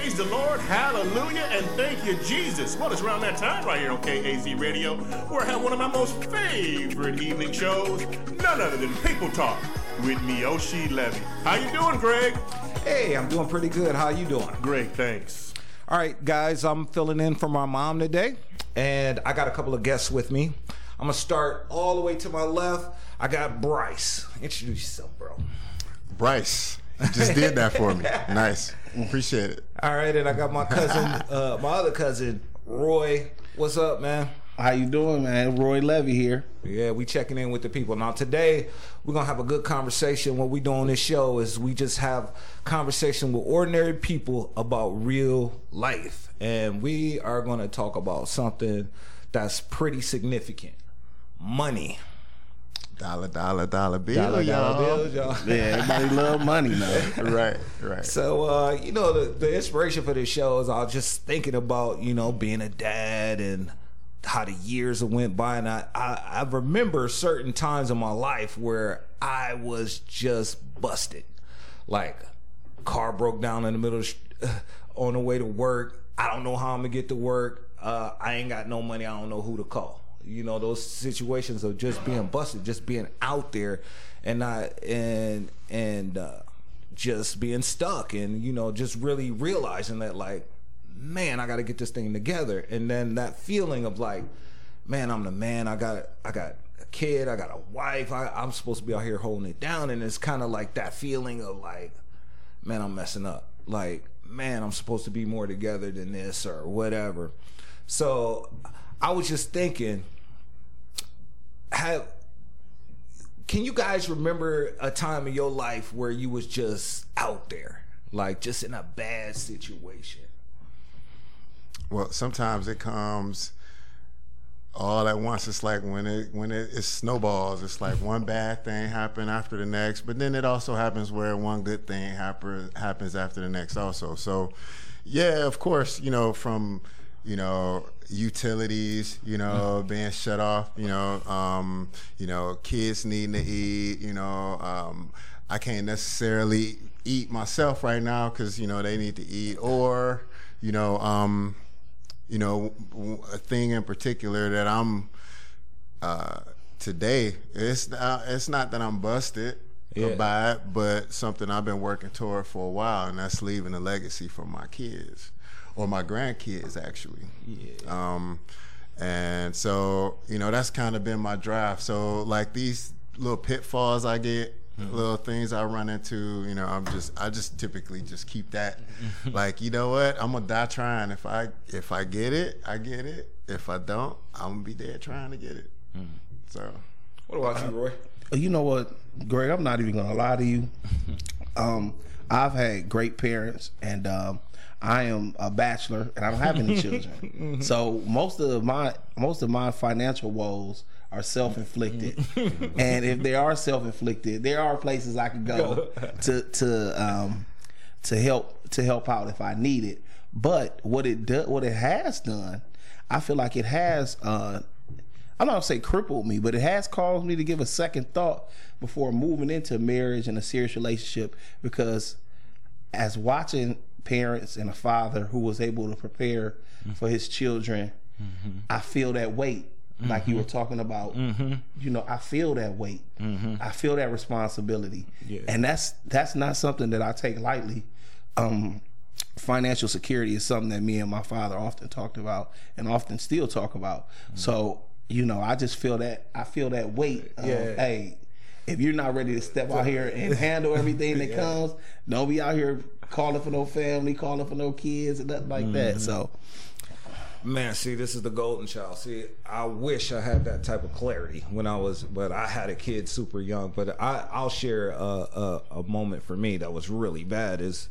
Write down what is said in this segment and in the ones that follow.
Praise the Lord, hallelujah, and thank you, Jesus. Well, it's around that time right here on KAZ Radio, where I have one of my most favorite evening shows, none other than People Talk with Miyoshi Levy. How you doing, Greg? Hey, I'm doing pretty good. How you doing? Great, thanks. All right, guys, I'm filling in for my mom today, and I got a couple of guests with me. I'm gonna start all the way to my left. I got Brice. Introduce yourself, bro. Brice, you just did that for me. Nice. Appreciate it. All right, and I got my cousin, uh, my other cousin, Roy. What's up, man? How you doing, man? Roy Levy here. Yeah, we checking in with the people. Now today we're gonna have a good conversation. What we do on this show is we just have conversation with ordinary people about real life. And we are gonna talk about something that's pretty significant. Money. Dollar, dollar, dollar bill, Dollar, y'all. dollar bills, y'all. Yeah, everybody love money now. right, right. So uh, you know, the, the inspiration for this show is I was just thinking about, you know, being a dad and how the years went by and I, I, I remember certain times in my life where I was just busted. Like car broke down in the middle of the, on the way to work. I don't know how I'm gonna get to work. Uh, I ain't got no money. I don't know who to call. You know those situations of just being busted, just being out there, and not and and uh, just being stuck, and you know just really realizing that like, man, I got to get this thing together, and then that feeling of like, man, I'm the man. I got I got a kid. I got a wife. I, I'm supposed to be out here holding it down, and it's kind of like that feeling of like, man, I'm messing up. Like, man, I'm supposed to be more together than this or whatever. So I was just thinking, have can you guys remember a time in your life where you was just out there, like just in a bad situation? Well, sometimes it comes all at once. It's like when it when it, it snowballs. It's like one bad thing happen after the next, but then it also happens where one good thing happen, happens after the next also. So, yeah, of course, you know from you know utilities, you know being shut off, you know, um, you know kids needing to eat, you know. Um, I can't necessarily eat myself right now because you know they need to eat, or you know. Um, you know, a thing in particular that I'm uh, today. It's uh, it's not that I'm busted Yeah. by it, but something I've been working toward for a while, and that's leaving a legacy for my kids or my grandkids, actually. Yeah. Um, and so you know that's kind of been my drive. So like these little pitfalls I get, little things I run into, you know, I'm just I just typically just keep that. like you know what, I'm gonna die trying. If I if I get it, I get it. If I don't, I'm gonna be dead trying to get it. So What about you, Roy? You know what, Greg? I'm not even gonna lie to you. Um, I've had great parents, and um, I am a bachelor, and I don't have any children. So most of my most of my financial woes are self-inflicted, and if they are self-inflicted, there are places I can go to to um, to help to help out if I need it. But what it do, what it has done, I feel like it has. Uh, I'm not gonna say crippled me, but it has caused me to give a second thought before moving into marriage and a serious relationship because as watching parents and a father who was able to prepare mm-hmm. for his children, mm-hmm. I feel that weight. Like you were mm-hmm. talking about, you know, I feel that weight. I feel that responsibility, Yeah. and that's that's not something that I take lightly. Um, financial security is something that me and my father often talked about, and often still talk about. So you know, I just feel that I feel that weight. Of, Yeah. Hey, if you're not ready to step out here and handle everything that comes, don't be out here calling for no family, calling for no kids, and nothing like that. Mm-hmm. So, Man, see, this is the golden child. See, I wish I had that type of clarity when I was, but I had a kid super young. But I, I'll share a, a, a moment for me that was really bad. Is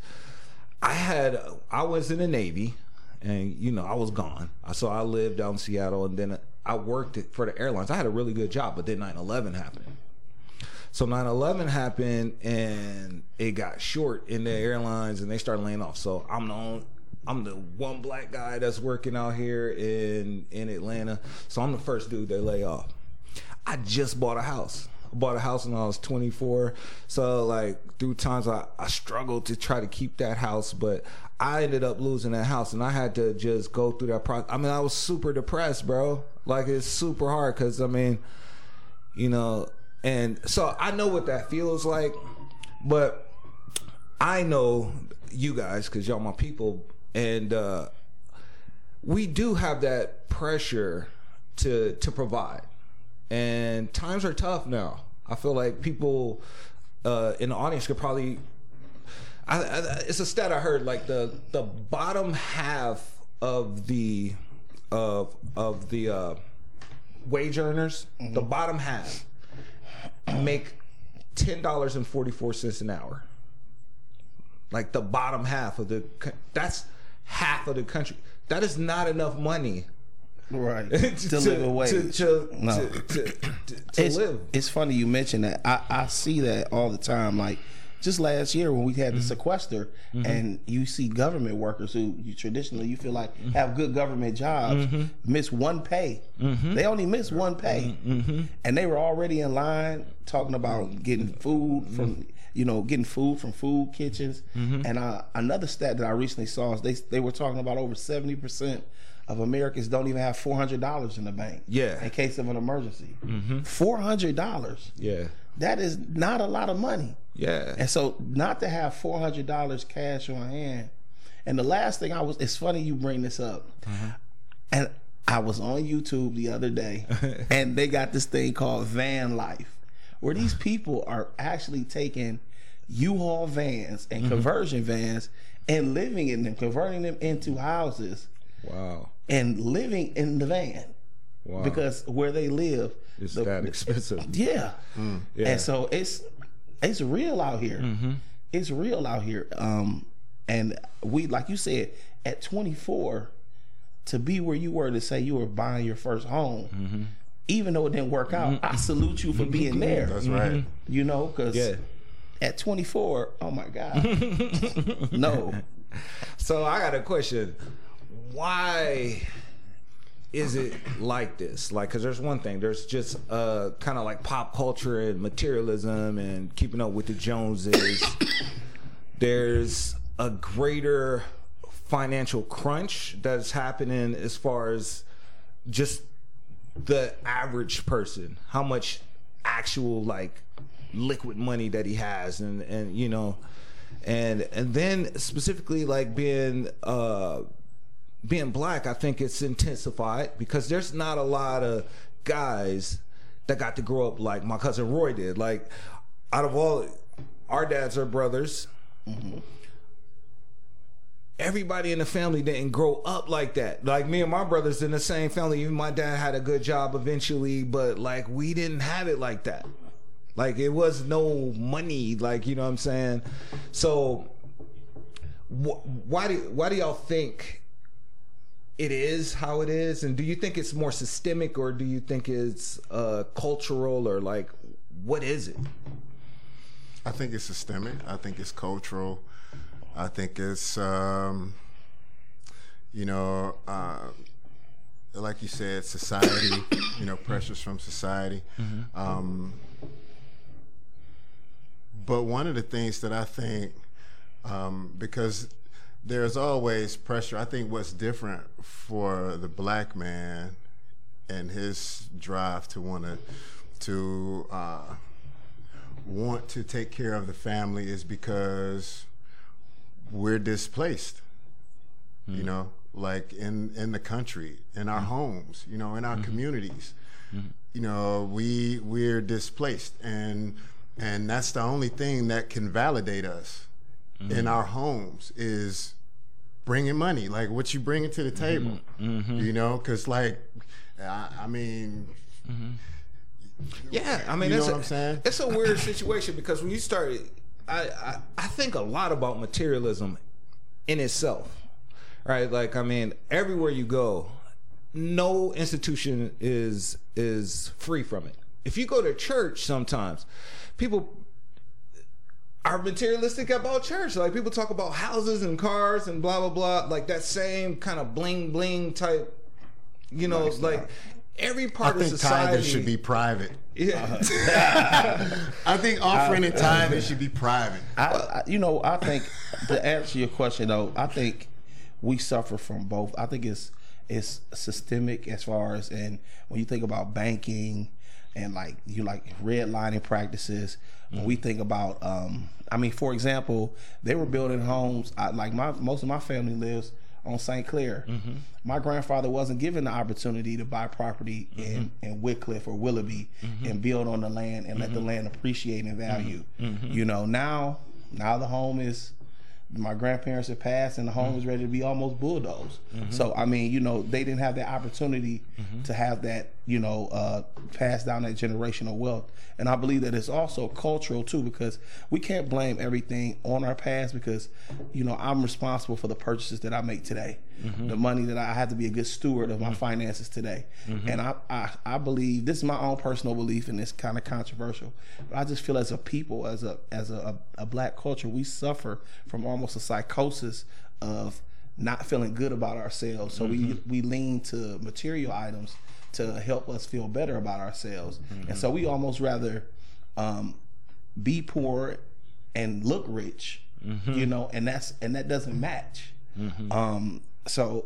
I had, I was in the Navy, and you know, I was gone. So I lived down in Seattle, and then I worked for the airlines. I had a really good job, but then 9/11 happened. So 9/11 happened and it got short in the airlines and they started laying off. So I'm the only, I'm the one black guy that's working out here in in Atlanta. So I'm the first dude they lay off. I just bought a house. I bought a house when I was 24. So like through times I, I struggled to try to keep that house, but I ended up losing that house and I had to just go through that process. I mean, I was super depressed, bro. Like it's super hard because I mean, you know, and so I know what that feels like, but I know you guys because y'all my people, and uh, we do have that pressure to to provide, and times are tough now. I feel like people uh, in the audience could probably. I, I, it's a stat I heard like the the bottom half of the of of the uh, wage earners, the bottom half make ten dollars and forty four cents an hour. Like the bottom half of the that's half of the country. That is not enough money Right. to, to live a wage. to, to, No. to, to, to, to it's, live. it's funny you mentioned that. I, I see that all the time. Like just last year when we had Mm-hmm. the sequester, and you see government workers who you traditionally you feel like Mm-hmm. have good government jobs miss one pay. Mm-hmm. They only miss one pay, and they were already in line talking about getting food from. You know, getting food from food kitchens, Mm-hmm. and uh, another stat that I recently saw is they they were talking about over seventy percent of Americans don't even have four hundred dollars in the bank. Yeah. in case of an emergency, hundred dollars. yeah, That is not a lot of money. yeah, And so not to have four hundred dollars cash on hand. And the last thing I was it's funny you bring this up. And I was on YouTube the other day and they got this thing called van life where these people are actually taking U-Haul vans and conversion vans and living in them, converting them into houses wow, and living in the van wow. because where they live it's the- that expensive. yeah. Yeah. And so it's it's real out here. Mm-hmm. It's real out here. Um, and we, like you said, at 24, to be where you were to say you were buying your first home, Mm-hmm. Even though it didn't work out, I mm-hmm. salute you for mm-hmm. being there. That's right. Mm-hmm. You know, because Yeah. at 24, oh my God, no, So I got a question. Why is it like this? Like, because there's one thing. There's just uh, kind of like pop culture and materialism and keeping up with the Joneses. there's a greater financial crunch that's happening as far as just the average person. How much actual like liquid money that he has, and and you know and and then specifically like being uh being black i think it's intensified because there's not a lot of guys that got to grow up like my cousin roy did like out of all our dads are brothers everybody in the family didn't grow up like that like me and my brothers in the same family even my dad had a good job eventually but like we didn't have it like that like it was no money, like you know what I'm saying. So wh- why do why do y'all think it is how it is, and do you think it's more systemic or do you think it's uh, cultural or like what is it? I think it's systemic. I think it's cultural. I think it's, um, you know, uh, like you said, society. you know, pressures from society. Um, but one of the things that I think, um, because there's always pressure. I think what's different for the black man and his drive to want to to uh, want to take care of the family is because we're displaced. You mm-hmm. know, like in in the country, in our mm-hmm. homes, you know, in our mm-hmm. communities. You know, we we're displaced, and and that's the only thing that can validate us in our homes is bringing money, like what you bringing to the table. You know, because like, I, I mean, Yeah, I mean, You know it's what a, I'm saying? It's a weird situation because when you start, I, I I think a lot about materialism in itself, right? Like, I mean, everywhere you go, no institution is is free from it. If you go to church, sometimes people are materialistic about church. Like people talk about houses and cars and blah blah blah, like that same kind of bling bling type, you know, like every I part of think society should be private. Yeah. I think offering and tithing should be private. I, I, you know, I think to answer your question though, I think we suffer from both. I think it's it's systemic as far as and when you think about banking and like you like redlining practices. When we think about, um, I mean, for example, they were building homes. I, like my most of my family lives on St. Clair. Mm-hmm. My grandfather wasn't given the opportunity to buy property mm-hmm. in, in Wickliffe or Willoughby mm-hmm. and build on the land and let the land appreciate in value. You know, now now the home is my grandparents had passed and the home was mm-hmm. ready to be almost bulldozed. Mm-hmm. So I mean, you know, they didn't have the opportunity mm-hmm. to have that, you know, uh, pass down that generational wealth. And I believe that it's also cultural too, because we can't blame everything on our past because, you know, I'm responsible for the purchases that I make today, Mm-hmm. the money that I have to be a good steward of my mm-hmm. finances today. Mm-hmm. And I, I, I believe this is my own personal belief, and it's kind of controversial. But I just feel as a people, as a as a, a, a black culture, we suffer from almost a psychosis of not feeling good about ourselves. So we we lean to material items to help us feel better about ourselves, and so we almost rather um, be poor and look rich, you know, and that's and that doesn't match. Um, so,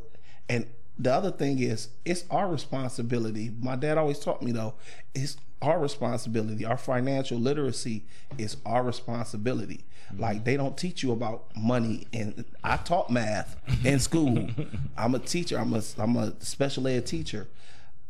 and the other thing is, it's our responsibility. My dad always taught me though, it's our responsibility. Our financial literacy is our responsibility. Like they don't teach you about money, and I taught math in school. I'm a teacher. I'm a I'm a special ed teacher.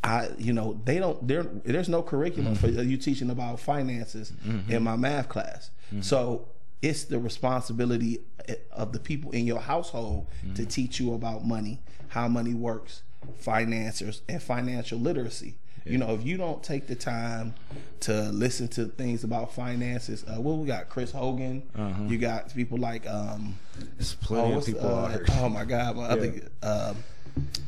I, you know, they don't. There, there's no curriculum for mm-hmm. you teaching about finances mm-hmm. in my math class. Mm-hmm. So it's the responsibility eh, of the people in your household to mm-hmm. teach you about money, how money works, financiers, and financial literacy. You know, if you don't take the time to listen to things about finances, uh, well, we got Chris Hogan. You got people like um, There's plenty of people uh, out here. Oh my God! My other, um,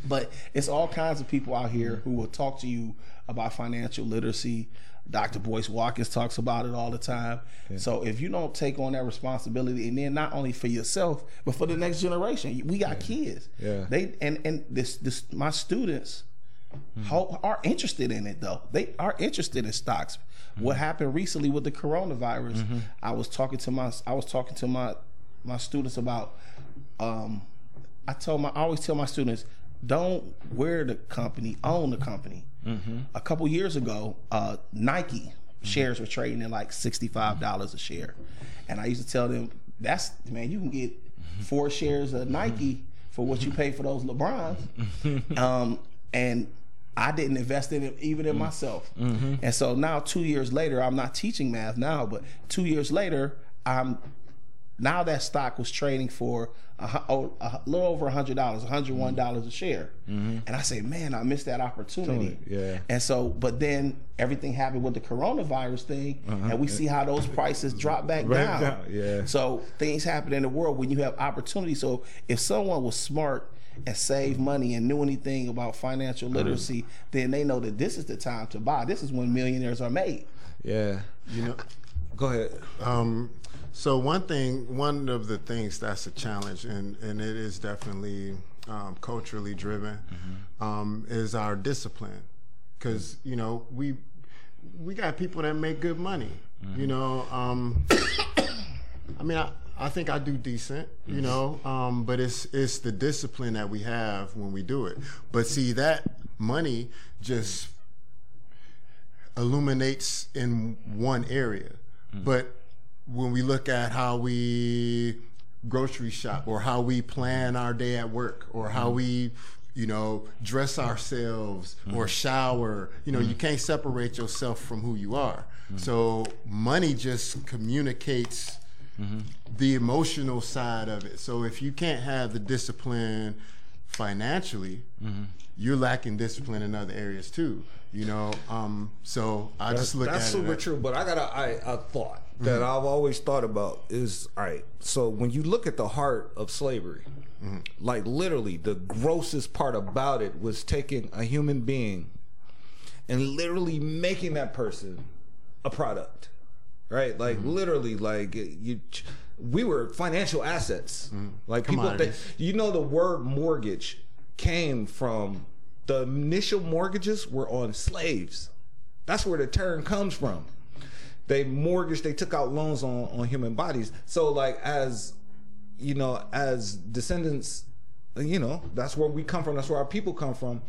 but it's all kinds of people out here who will talk to you about financial literacy. Dr. Boyce Watkins talks about it all the time. So if you don't take on that responsibility, and then not only for yourself, but for the next generation, we got kids. Yeah. They and and this this my students Hmm. ho- are interested in it though. They are interested in stocks. Hmm. What happened recently with the coronavirus? Mm-hmm. I was talking to my I was talking to my my students about um I told my I always tell my students don't wear the company, own the company. Mm-hmm. A couple years ago, uh, Nike mm-hmm. shares were trading at like sixty five dollars a share, and I used to tell them that's man you can get four shares of Nike for what you pay for those LeBrons, um, and I didn't invest in it even in mm. myself. Mm-hmm. And so now, two years later, I'm not teaching math now, but two years later, I'm now that stock was trading for a, oh, a little over a hundred dollars, hundred one mm-hmm. dollars a share, mm-hmm. and I say, man, I missed that opportunity. Yeah. And so, but then everything happened with the coronavirus thing, uh-huh. and we see how those prices drop back Right down. down, yeah. So things happen in the world when you have opportunity. So if someone was smart and save money and knew anything about financial literacy, then they know that this is the time to buy. This is when millionaires are made. Yeah. You know, Go ahead. Um, so one thing, one of the things that's a challenge, and and it is definitely um, culturally driven, um, is our discipline, because you know we we got people that make good money. You know, um, I mean, I, I think I do decent. You mm-hmm. know, um, but it's it's the discipline that we have when we do it. But see that money just illuminates in one area. Mm-hmm. But when we look at how we grocery shop or how we plan our day at work or how mm-hmm. we you know dress ourselves or shower you know you can't separate yourself from who you are so money just communicates Mm-hmm. the emotional side of it. So if you can't have the discipline financially mm-hmm. you're lacking discipline in other areas too you know? Um so i just look That's at super it true. But I got a, I, a thought mm-hmm. that I've always thought about is all right. So when you look at the heart of slavery, like literally the grossest part about it was taking a human being and literally making that person a product, right? Like mm-hmm. literally, like you. We were financial assets. Mm-hmm. Like people, think, you know, the word mortgage came from the initial mortgages were on slaves. That's where the term comes from. They mortgaged, they took out loans on, on human bodies. So like as you know, as descendants, you know, that's where we come from, that's where our people come from.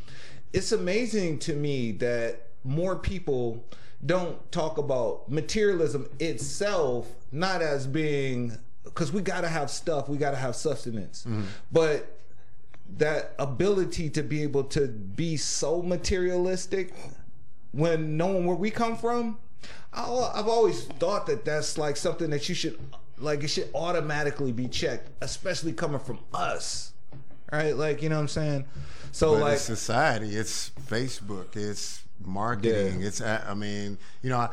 It's amazing to me that more people don't talk about materialism itself not as being because we got to have stuff, we got to have sustenance. Mm-hmm. But that ability to be able to be so materialistic when knowing where we come from, I've always thought that that's like something that you should, like, it should automatically be checked, especially coming from us, right? Like, you know what I'm saying? So, But like, it's society. It's Facebook. It's marketing. Yeah. It's I mean, you know, I,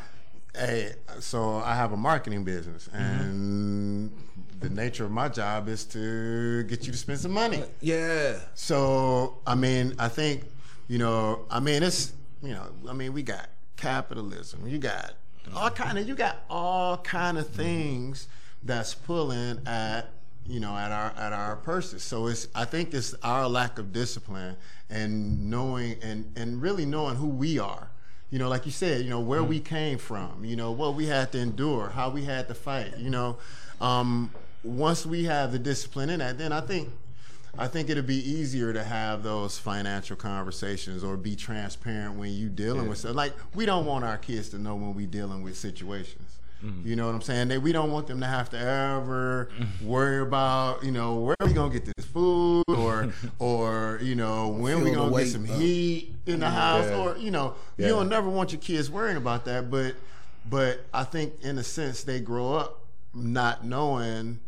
hey, so I have a marketing business, Mm-hmm. and the nature of my job is to get you to spend some money. Uh, yeah, So I mean, I think you know, I mean, it's you know, I mean, we got capitalism. You got all mm-hmm. kind of, you got all kind of mm-hmm. things that's pulling at you know at our at our purses. So it's I think it's our lack of discipline and knowing and and really knowing who we are. You know, like you said, you know where we came from. You know what we had to endure, how we had to fight. You know, um, once we have the discipline in that, then I think I think it'd be easier to have those financial conversations or be transparent when you dealing with stuff. Like we don't want our kids to know when we dealing with situations. Mm-hmm. You know what I'm saying? They, we don't want them to have to ever mm-hmm. worry about, you know, where are we gonna get this food or or, you know, when we Feel the gonna get some of- heat in the house or, you know, Yeah. you don't never want your kids worrying about that. But but I think in a sense they grow up not knowing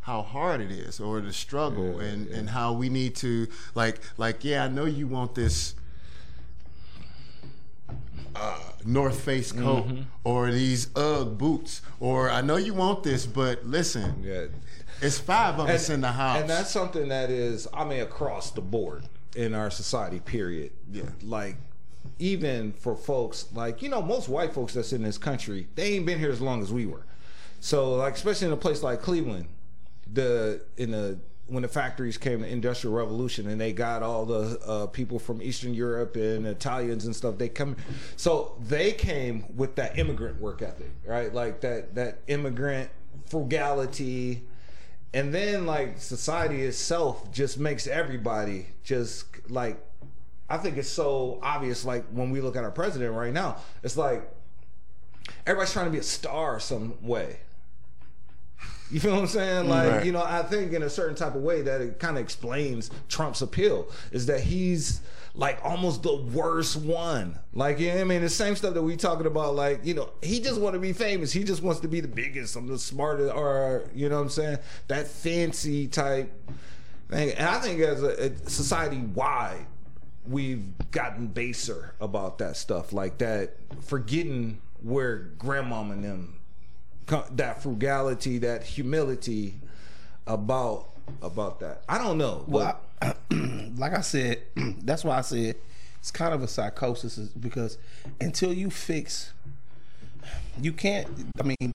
how hard it is or the struggle Yeah, and yeah. and how we need to like like yeah I know you want this uh, North Face coat Mm-hmm. or these UGG boots or I know you want this but listen yeah. it's five of us in the house And that's something that is, I mean, across the board in our society, period. Yeah. Like, even for folks, like, you know, most white folks that's in this country, they ain't been here as long as we were. So, like, especially in a place like Cleveland, the, in the, when the factories came, the Industrial Revolution, and they got all the uh, people from Eastern Europe and Italians and stuff. They come, so they came with that immigrant work ethic, right? Like that that immigrant frugality, and then like society itself just makes everybody just like I think it's so obvious like when we look at our president right now it's like everybody's trying to be a star some way you feel what I'm saying? Like, Right. you know, I think in a certain type of way that it kind of explains Trump's appeal is that he's like almost the worst one. Like, you know what I mean? The same stuff that we talking about, like, you know, he just want to be famous. He just wants to be the biggest, I'm the smartest, or, you know what I'm saying? That fancy type thing. And I think as a, a society wide, we've gotten baser about that stuff, like that, forgetting where grandmom and them that frugality, that humility about about that. I don't know. Well, but I, like I said, that's why I said it's kind of a psychosis because until you fix, you can't. I mean,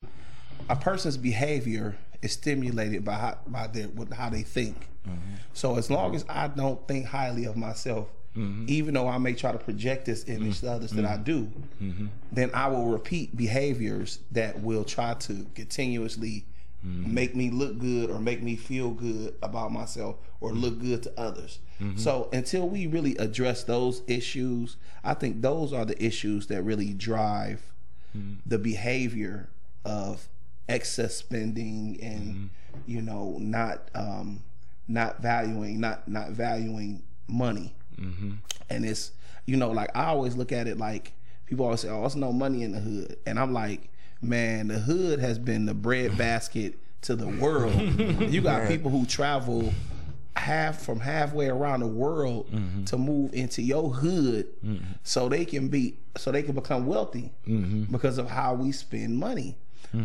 a person's behavior is stimulated by how, by their how they think. Mm-hmm. So as long as I don't think highly of myself, Mm-hmm. even though I may try to project this image to others that I mm-hmm. do, mm-hmm. then I will repeat behaviors that will try to continuously make me look good or make me feel good about myself or look good to others. So until we really address those issues, I think those are the issues that really drive the behavior of excess spending and you know not um not valuing not not valuing money Mm-hmm. and it's you know like i always look at it like people always say oh it's no money in the hood. And i'm like man the hood has been the breadbasket to the world. You got people who travel half from halfway around the world mm-hmm. to move into your hood mm-hmm. so they can be so they can become wealthy because of how we spend money.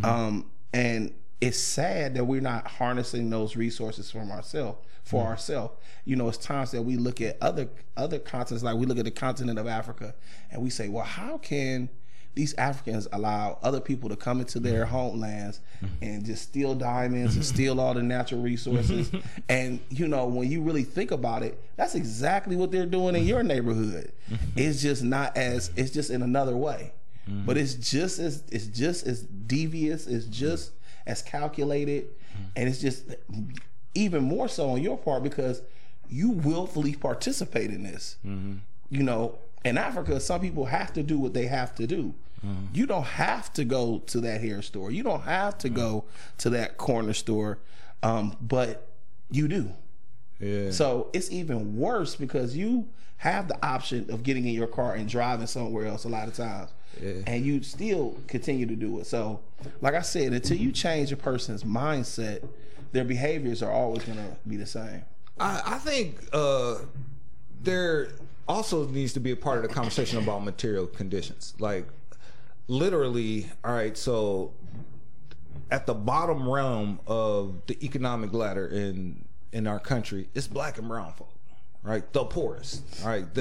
Um and it's sad that we're not harnessing those resources from ourselves for mm-hmm. ourselves you know it's times that we look at other other continents like we look at the continent of africa and we say well how can these Africans allow other people to come into their mm-hmm. homelands mm-hmm. and just steal diamonds and steal all the natural resources. and you know, when you really think about it, that's exactly what they're doing in your neighborhood. It's just not as it's just in another way. But it's just as it's just as devious, it's just as calculated, mm-hmm. and it's just even more so on your part because you willfully participate in this. Mm-hmm. You know, in Africa, some people have to do what they have to do. Mm-hmm. You don't have to go to that hair store. You don't have to go to that corner store, um, but you do. Yeah. So it's even worse because you have the option of getting in your car and driving somewhere else a lot of times. Yeah. And you still continue to do it. So, like I said, until you change a person's mindset, their behaviors are always going to be the same. I, I think uh, there also needs to be a part of the conversation about material conditions. Like, literally, all right, so at the bottom realm of the economic ladder in in our country, it's black and brown folk. Right, the poorest. All right,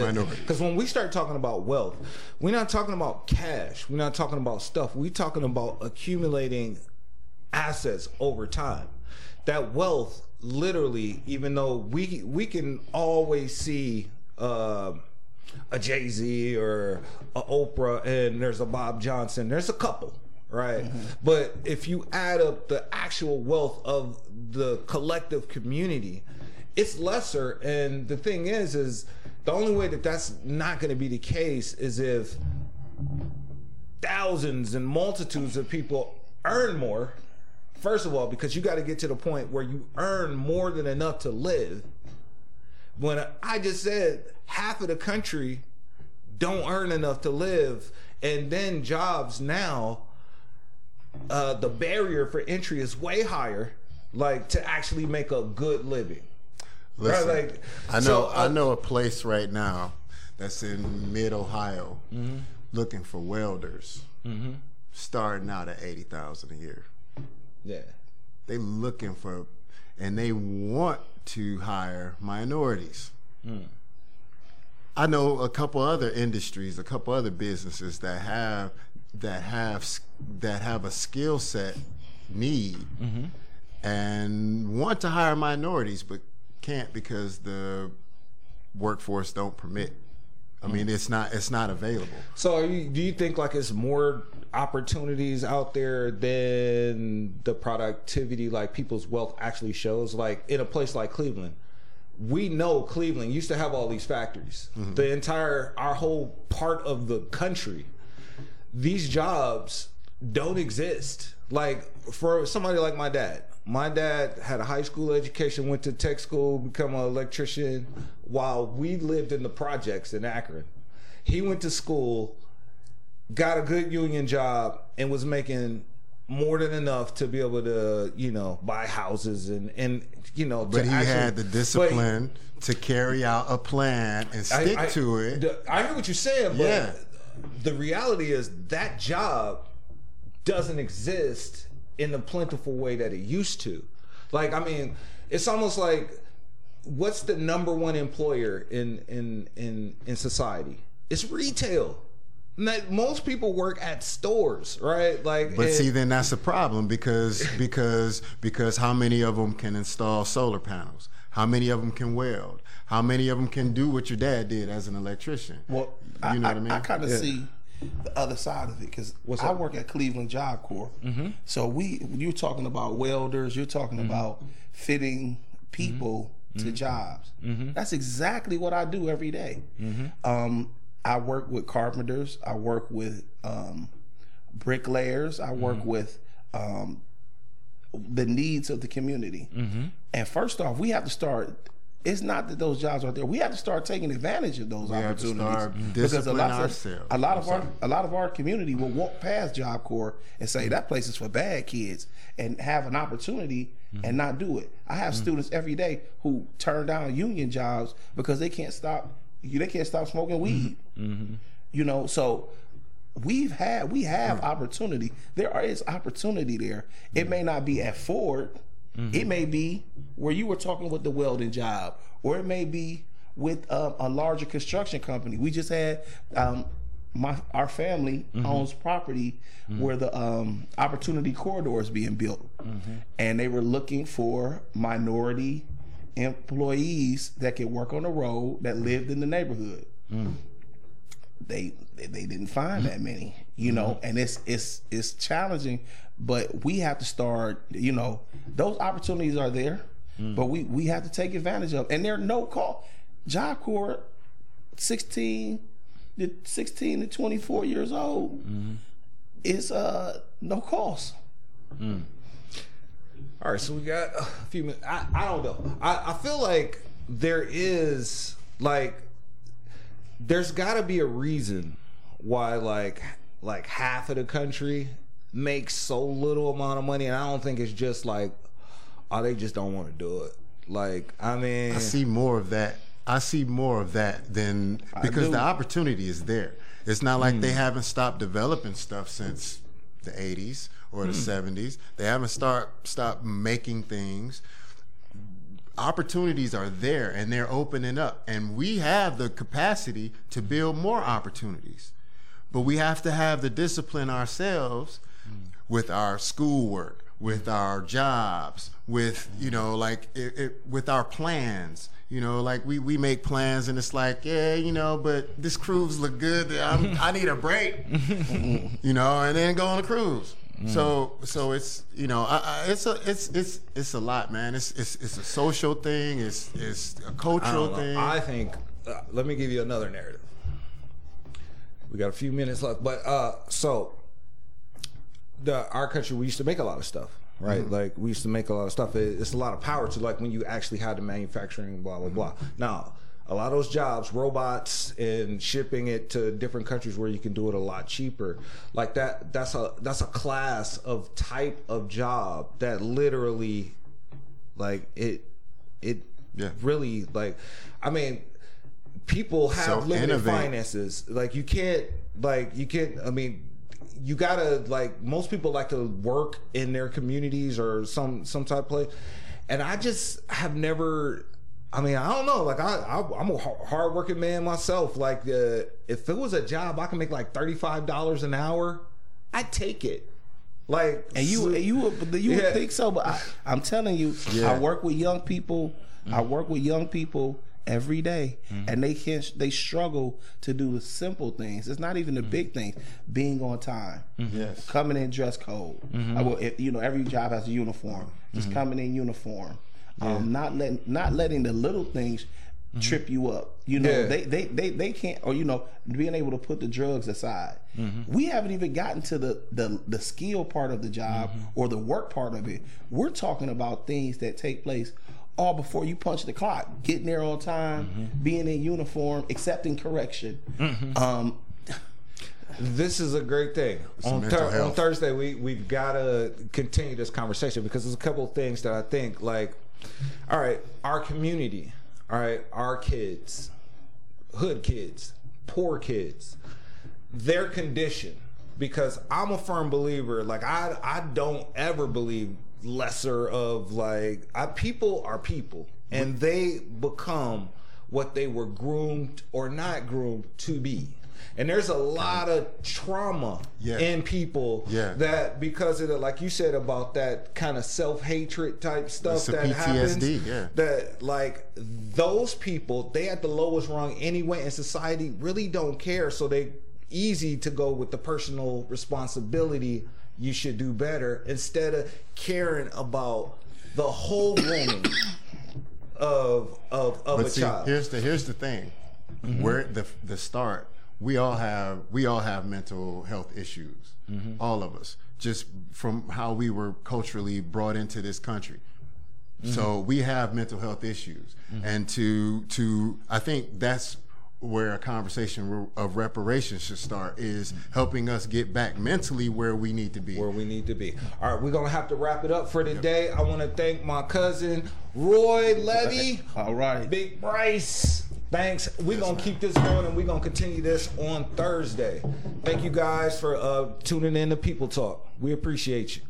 because when we start talking about wealth, we're not talking about cash. We're not talking about stuff. We're talking about accumulating assets over time. That wealth, literally, even though we we can always see uh, a Jay Z or a Oprah, and there's a Bob Johnson. There's a couple, right? But if you add up the actual wealth of the collective community, it's lesser. And the thing is, is the only way that that's not going to be the case is if thousands and multitudes of people earn more. First of all, because you got to get to the point where you earn more than enough to live. When I just said half of the country don't earn enough to live, and then jobs now, uh, the barrier for entry is way higher, like to actually make a good living. Listen, Right, like, I know so, uh, I know a place right now that's in mid Ohio Mm-hmm. looking for welders, starting out at eighty thousand a year. Yeah. They looking for, and they want to hire minorities. Mm. I know a couple other industries, a couple other businesses that have that have that have a skill set need Mm-hmm. and want to hire minorities, but can't because the workforce don't permit. I mean, it's not it's not available. So, are you, do you think like it's more opportunities out there than the productivity, like people's wealth actually shows? Like in a place like Cleveland, we know Cleveland used to have all these factories. Mm-hmm. The entire, our whole part of the country, these jobs don't exist. Like for somebody like my dad, my dad had a high school education, went to tech school, become an electrician, while we lived in the projects in Akron. He went to school, got a good union job, and was making more than enough to be able to, you know, buy houses and and you know. But he actually- had the discipline to carry out a plan and I- stick I- to it. the- I hear what you're saying, but Yeah. the reality is that job doesn't exist in the plentiful way that it used to. Like, I mean, it's almost like what's the number one employer in in in in society? It's retail. Like, most people work at stores, right? Like, But and- see, then that's a problem because because because how many of them can install solar panels? How many of them can weld? How many of them can do what your dad did as an electrician? Well, you know what I mean? I kind of Yeah. see the other side of it because I up? work at Cleveland Job Corps. Mm-hmm. So we, you're talking about welders, you're talking mm-hmm. about fitting people mm-hmm. to jobs. That's exactly what I do every day. Um, I work with carpenters. I work with um, bricklayers. I work with um, the needs of the community. And first off, we have to start. It's not that those jobs aren't there. We have to start taking advantage of those We have to opportunities start because a lot of ourselves. a lot of our a lot of our community will walk past Job Corps and say that place is for bad kids and have an opportunity and mm-hmm. not do it. I have mm-hmm. students every day who turn down union jobs because they can't stop they can't stop smoking weed. Mm-hmm. You know, so we've had we have opportunity. There is opportunity there. It may not be at Ford. Mm-hmm. It may be where you were talking with the welding job, or it may be with um, a larger construction company. We just had um, my our family mm-hmm. owns property mm-hmm. where the um, opportunity corridor is being built, and they were looking for minority employees that could work on the road that lived in the neighborhood. They they didn't find that many, you know, and it's it's it's challenging, but we have to start, you know, those opportunities are there, mm. but we we have to take advantage of, and they're no call. Job Corps, sixteen to sixteen to twenty four years old, mm-hmm. is uh no cost. Mm. All right, so we got a few minutes. I, I don't know. I, I feel like there is like there's got to be a reason why like like half of the country makes so little amount of money, and I don't think it's just like oh they just don't want to do it. Like I mean, I see more of that. I see more of that than because the opportunity is there. It's not like Hmm. they haven't stopped developing stuff since the 80s or the Hmm. 70s. They haven't start stopped making things. Opportunities are there and they're opening up and we have the capacity to build more opportunities. But we have to have the discipline ourselves with our schoolwork, with our jobs, with you know, like it, it, with our plans. You know, like we, we make plans and it's like, yeah, you know, but this cruise look good. I'm, I need a break. you know, and then go on a cruise. So so it's you know I, I, it's a it's it's it's a lot, man. It's it's it's a social thing. It's it's a I cultural don't thing. I think. Uh, let me give you another narrative. We got a few minutes left, but uh, so the our country we used to make a lot of stuff, right? Mm-hmm. Like we used to make a lot of stuff. It, it's a lot of power to like when you actually had the manufacturing, blah blah blah. Now. A lot of those jobs, robots and shipping it to different countries where you can do it a lot cheaper. Like that that's a that's a class of type of job that literally like it it Yeah. really like i mean people have limited finances like you can't like you can't i mean you gotta like most people like to work in their communities or some some type of place and i just have never I mean, I don't know. Like, I, I I'm a har- hardworking man myself. Like, uh, if it was a job I can make like thirty five dollars an hour, I'd take it. Like, And you, so- and you would, you Yeah. would think so, but I, I'm telling you, Yeah. I work with young people. I work with young people every day, mm-hmm. and they can't. they struggle to do the simple things. It's not even the mm-hmm. big things. Being on time, mm-hmm. yes. coming in dress code. I will, if, you know, every job has a uniform. Just coming in uniform. Um, not letting not letting the little things trip you up. You know, Yeah. they, they they they can't or you know, being able to put the drugs aside. We haven't even gotten to the the the skill part of the job or the work part of it. We're talking about things that take place all before you punch the clock, getting there on time, being in uniform, accepting correction. Um, this is a great thing. On, mental Thur- on. Thursday, we we've got to continue this conversation because there's a couple of things that I think like, all right, our community, all right, our kids, hood kids, poor kids, their condition. Because I'm a firm believer, like I I don't ever believe lesser of like I, people are people and they become what they were groomed or not groomed to be. And there's a lot of trauma Yeah. in people Yeah. that because of the like you said about that kind of self-hatred type stuff that happens yeah. that like those people they at the lowest rung anyway in society really don't care so they easy to go with the personal responsibility you should do better instead of caring about the whole grooming of of of But a see, child. here's the here's the thing. Mm-hmm. Where the the start, we all have we all have mental health issues. Mm-hmm. All of us, just from how we were culturally brought into this country. So mm-hmm. we have mental health issues, and to to I think that's where a conversation of reparations should start is helping us get back mentally where we need to be. where we need to be. All right, we're gonna have to wrap it up for today. I want to thank my cousin Roy Levy. all right. Big Brice. Thanks. We're gonna keep this going and we're gonna continue this on Thursday. Thank you guys for uh, tuning in to People Talk. We appreciate you.